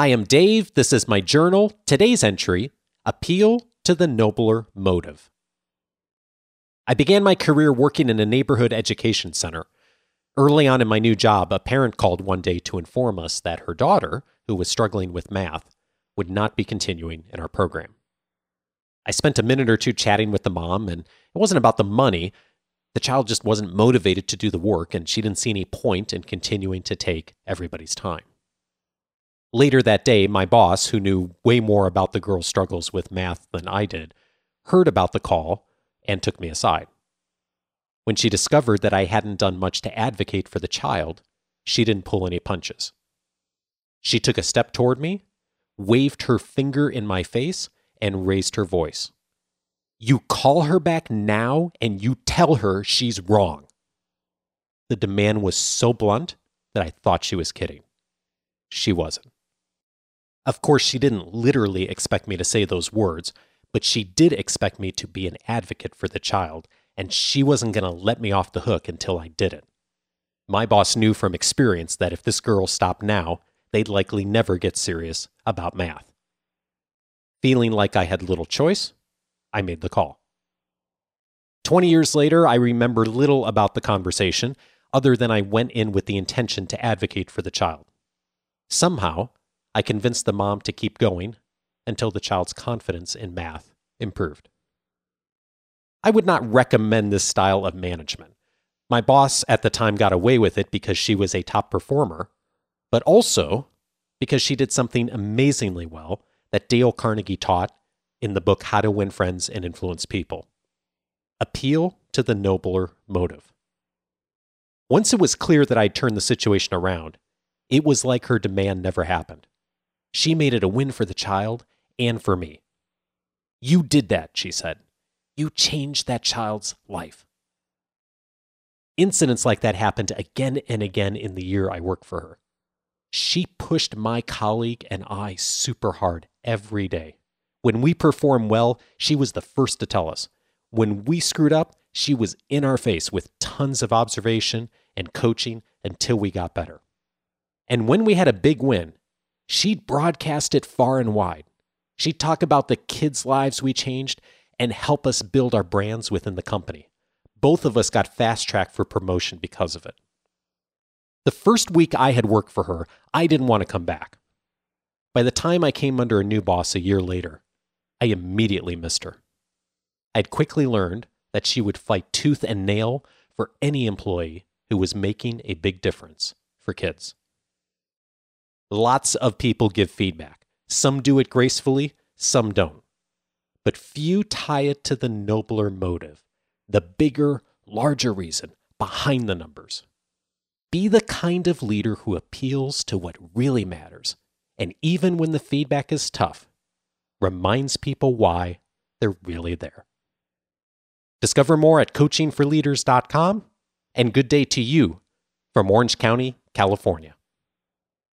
Hi, I'm Dave. This is my journal. Today's entry Appeal to the Nobler Motive. I began my career working in a neighborhood education center. Early on in my new job, a parent called one day to inform us that her daughter, who was struggling with math, would not be continuing in our program. I spent a minute or two chatting with the mom, and it wasn't about the money. The child just wasn't motivated to do the work, and she didn't see any point in continuing to take everybody's time. Later that day, my boss, who knew way more about the girl's struggles with math than I did, heard about the call and took me aside. When she discovered that I hadn't done much to advocate for the child, she didn't pull any punches. She took a step toward me, waved her finger in my face, and raised her voice. You call her back now and you tell her she's wrong. The demand was so blunt that I thought she was kidding. She wasn't. Of course, she didn't literally expect me to say those words, but she did expect me to be an advocate for the child, and she wasn't going to let me off the hook until I did it. My boss knew from experience that if this girl stopped now, they'd likely never get serious about math. Feeling like I had little choice, I made the call. 20 years later, I remember little about the conversation other than I went in with the intention to advocate for the child. Somehow, I convinced the mom to keep going until the child's confidence in math improved. I would not recommend this style of management. My boss at the time got away with it because she was a top performer, but also because she did something amazingly well that Dale Carnegie taught in the book How to Win Friends and Influence People appeal to the nobler motive. Once it was clear that I'd turned the situation around, it was like her demand never happened. She made it a win for the child and for me. You did that, she said. You changed that child's life. Incidents like that happened again and again in the year I worked for her. She pushed my colleague and I super hard every day. When we performed well, she was the first to tell us. When we screwed up, she was in our face with tons of observation and coaching until we got better. And when we had a big win, she'd broadcast it far and wide. She'd talk about the kids' lives we changed and help us build our brands within the company. Both of us got fast tracked for promotion because of it. The first week I had worked for her, I didn't want to come back. By the time I came under a new boss a year later, I immediately missed her. I'd quickly learned that she would fight tooth and nail for any employee who was making a big difference for kids. Lots of people give feedback. Some do it gracefully, some don't. But few tie it to the nobler motive, the bigger, larger reason behind the numbers. Be the kind of leader who appeals to what really matters, and even when the feedback is tough, reminds people why they're really there. Discover more at coachingforleaders.com, and good day to you from Orange County, California.